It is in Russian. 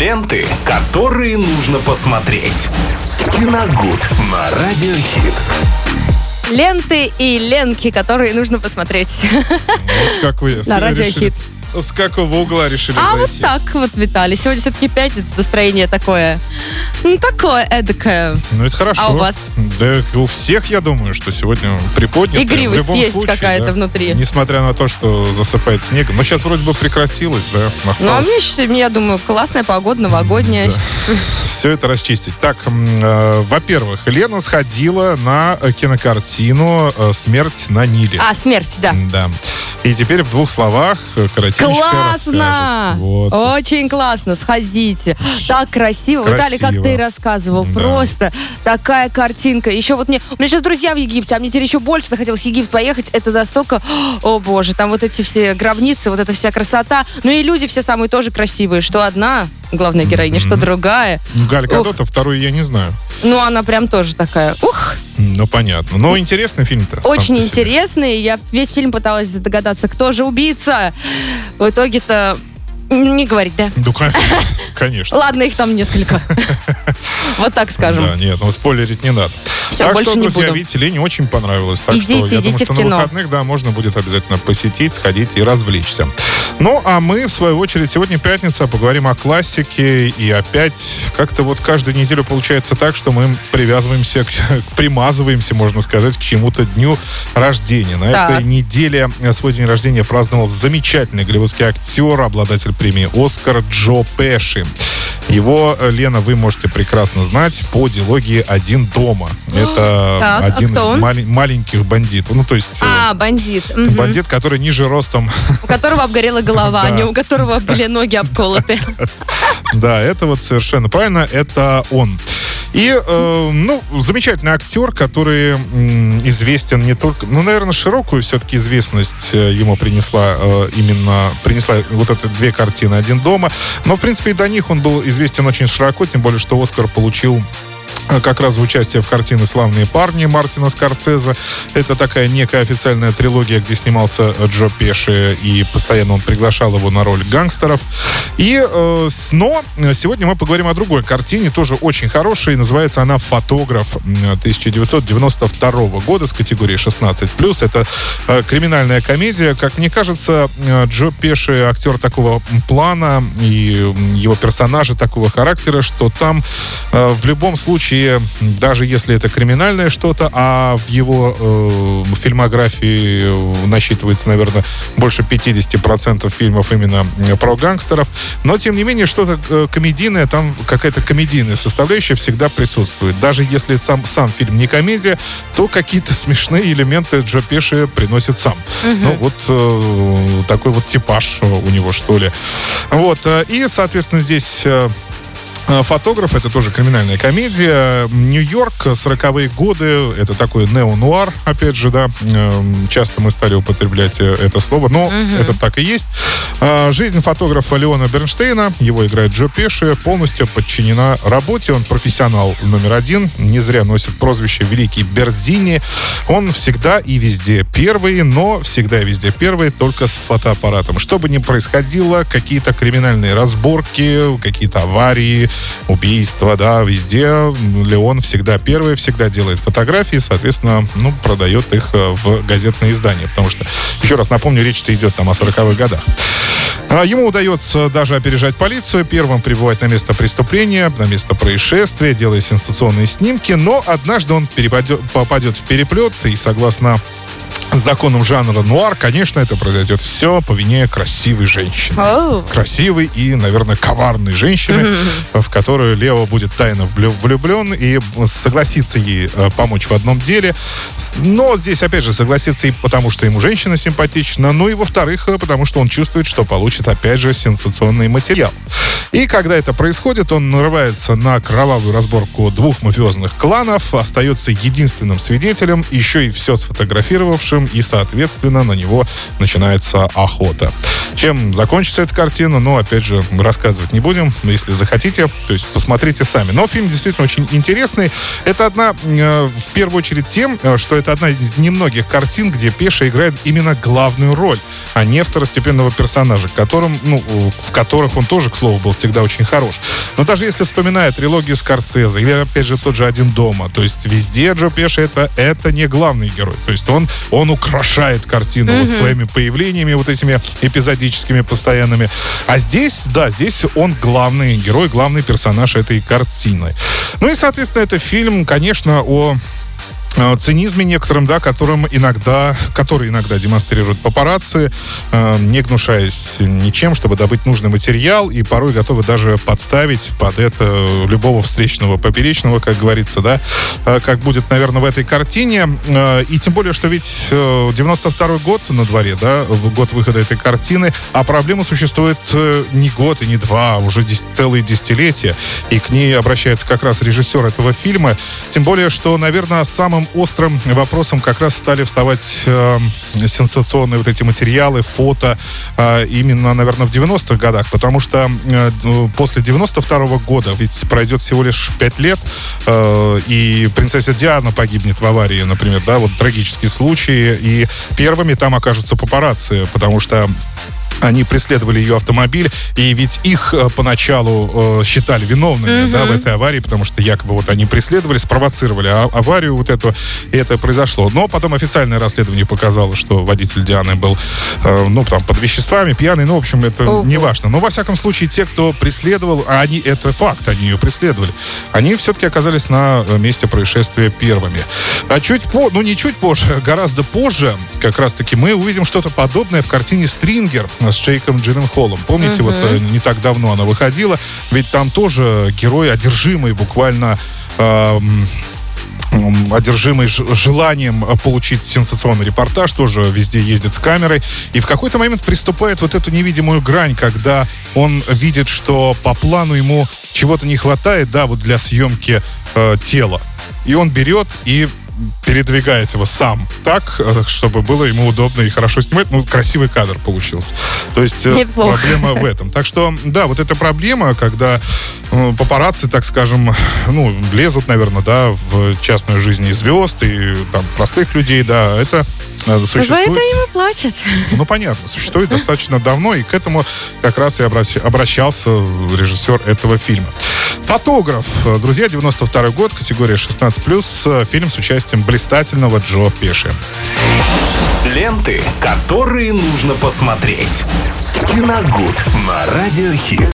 Ленты, которые нужно посмотреть. Киногуд на Радиохит. Ленты и ленки, которые нужно посмотреть. Вот как вы На радиохит. С какого угла решили А вот зайти? так вот, Виталий. Сегодня все-таки пятница, настроение такое. Ну, такое эдакое. Ну, это хорошо. А у вас? Да, у всех, я думаю, что сегодня приподнято. Игривость в любом есть случае, какая-то да. внутри. Несмотря на то, что засыпает снегом. Но сейчас вроде бы прекратилось, да. Ну, а Осталось мне, щ- я думаю, классная погода, новогодняя. Да. все это расчистить. Так, э, во-первых, Лена сходила на э, кинокартину э, «Смерть на Ниле». А, смерть, да. Да. И теперь в двух словах э, коротенько Классно! Вот. Очень классно, сходите. Так красиво. Виталий, как Красиво. ты рассказывал, Да. просто такая картинка. Еще вот мне, у меня сейчас друзья в Египте, а мне теперь еще больше захотелось в Египет поехать. Это настолько, о боже, там вот эти все гробницы, вот эта вся красота. Ну и люди все самые тоже красивые, что одна главная героиня, что другая. Ну, Галь Ух. Гадота, вторую я не знаю. Ну, она прям тоже такая, ух, Ну, понятно. Но интересный фильм-то. очень интересный. Я весь фильм пыталась догадаться, кто же убийца. В итоге-то не говорить, да? Ну, кон- конечно. Ладно, их там несколько. Вот так скажем. Да, нет, ну спойлерить не надо. Всё, так что, друзья, буду. видите, Лене очень понравилось. Так Идите, что я думаю, что на выходных, да, можно будет обязательно посетить, сходить и развлечься. Ну, а мы, в свою очередь, сегодня пятница, поговорим о классике. И опять как-то вот каждую неделю получается так, что мы привязываемся, к- примазываемся, можно сказать, к чему-то дню рождения. На Так. этой неделе э, свой день рождения праздновал замечательный голливудский актер, обладатель премии «Оскар» Джо Пеши. Его, э, Лена, вы можете прекрасно знать по дилогии «Один дома». Это Так, а один кто из мали- маленьких бандитов. Ну, то есть... э, А, бандит. Мгм. Бандит, который ниже ростом. У которого обгорела голова, Да. а не у которого были ноги обколоты. Да, это вот совершенно правильно, это он. И, э, ну, замечательный актер, который м, известен не только... Ну, наверное, широкую все-таки известность э, ему принесла э, именно... Принесла вот это две картины «Один дома». Но, в принципе, и до них он был известен очень широко, тем более, что «Оскар» получил как раз участие в картине «Славные парни» Мартина Скорцеза. Это такая некая официальная трилогия, где снимался э, Джо Пеши, и постоянно он приглашал его на роль гангстеров. И, э, но э, сегодня мы поговорим о другой картине, тоже очень хорошей. Называется она «Фотограф» м, 1992 года с категории 16+. Это э, криминальная комедия. Как мне кажется, э, Джо Пеши актер такого плана и его персонажи такого характера, что там э, в любом случае, даже если это криминальное что-то, а в его э, фильмографии насчитывается, наверное, больше 50% фильмов именно э, про гангстеров, но, тем не менее, что-то э, комедийное, там какая-то комедийная составляющая всегда присутствует. Даже если сам, сам фильм не комедия, то какие-то смешные элементы Джо Пеши приносит сам. Ну, вот э, такой вот типаж у него, что ли. Вот. э, И, соответственно, здесь... э, Фотограф, это тоже криминальная комедия. Нью-Йорк, 40-е годы, это такой нео-нуар, опять же, да. Эм, Часто мы стали употреблять э, это слово, но это так и есть. А, Жизнь фотографа Леона Бернштейна, его играет Джо Пеши, полностью подчинена работе. Он профессионал номер один, не зря носит прозвище Великий Берзини. Он всегда и везде первый, но всегда и везде первый, только с фотоаппаратом. Что бы ни происходило, какие-то криминальные разборки, какие-то аварии, убийства, да, везде. Леон всегда первый, всегда делает фотографии, соответственно, ну, продает их э, в газетные издания, потому что, еще раз напомню, речь-то идет там о 40-х годах. А, Ему удается даже опережать полицию, первым прибывать на место преступления, на место происшествия, делая сенсационные снимки, но однажды он перепадет- попадет в переплет, и согласно законам жанра нуар, конечно, это произойдет все по вине красивой женщины Оу. красивой и, наверное, коварной женщины, в которую Лео будет тайно влю- влюблен и согласится ей э, помочь в одном деле. Но здесь, опять же, согласится и потому, что ему женщина симпатична, ну и, во-вторых, э, потому что он чувствует, что получит, опять же, сенсационный материал. И когда это происходит, он нарывается на кровавую разборку двух мафиозных кланов, остается единственным свидетелем, еще и все сфотографировавшим, и, соответственно, на него начинается охота. Чем закончится эта картина, ну, опять же, рассказывать не будем, если захотите, то есть посмотрите сами. Но фильм действительно очень интересный. Это одна, э, в первую очередь, тем, э, что это одна из немногих картин, где Пеша играет именно главную роль, а не второстепенного персонажа, которым, ну, в которых он тоже, к слову, был всегда очень хорош. Но даже если вспоминая трилогию Скорсезе, или, опять же, тот же «Один дома», то есть везде Джо Пеши это, это не главный герой. То есть он, он украшает картину mm-hmm. вот своими появлениями, вот этими эпизодическими, постоянными. А здесь, да, здесь он главный герой, главный персонаж этой картины. Ну и, соответственно, это фильм, конечно, о цинизме некоторым, да, которым иногда, который иногда демонстрируют папарацци, э, не гнушаясь ничем, чтобы добыть нужный материал, и порой готовы даже подставить под это любого встречного поперечного, как говорится, да, э, как будет, наверное, в этой картине. Э, и тем более, что ведь э, 92 год на дворе, да, год выхода этой картины, а проблема существует э, не год и не два, а уже дес- целые десятилетия, и к ней обращается как раз режиссер этого фильма, тем более, что, наверное, самым самым острым вопросом как раз стали вставать э, сенсационные вот эти материалы, фото э, именно, наверное, в 90-х годах, потому что э, ну, после 92-го года, ведь пройдет всего лишь 5 лет, э, и принцесса Диана погибнет в аварии, например, да, вот трагический случай, и первыми там окажутся папарацци, потому что они преследовали ее автомобиль, и ведь их э, поначалу э, считали виновными mm-hmm. да, в этой аварии, потому что якобы вот они преследовали, спровоцировали а, аварию вот эту, и это произошло. Но потом официальное расследование показало, что водитель Дианы был, э, ну, там, под веществами, пьяный, ну, в общем, это oh. не важно. Но, во всяком случае, те, кто преследовал, а они, это факт, они ее преследовали, они все-таки оказались на э, месте происшествия первыми. А чуть по, ну, не чуть позже, гораздо позже, как раз-таки, мы увидим что-то подобное в картине «Стрингер» с Джейком Джилленхолом. Помните, uh-huh. вот э, не так давно она выходила, ведь там тоже герой одержимый буквально... Э, одержимый желанием получить сенсационный репортаж, тоже везде ездит с камерой, и в какой-то момент приступает вот эту невидимую грань, когда он видит, что по плану ему чего-то не хватает, да, вот для съемки э, тела. И он берет и передвигает его сам так, э, чтобы было ему удобно и хорошо снимать. Ну, красивый кадр получился. То есть э, Неплохо. проблема в этом. Так что, да, вот эта проблема, когда э, папарацци, так скажем, ну, лезут, наверное, да, в частную жизнь и звезд, и там простых людей, да, это существует. За это им и платят. Ну, понятно, существует достаточно давно, и к этому как раз и обращался режиссер этого фильма. Фотограф. Друзья, 92 год, категория 16+, фильм с участием блистательного Джо Пеши. Ленты, которые нужно посмотреть. Киногуд на Радиохит.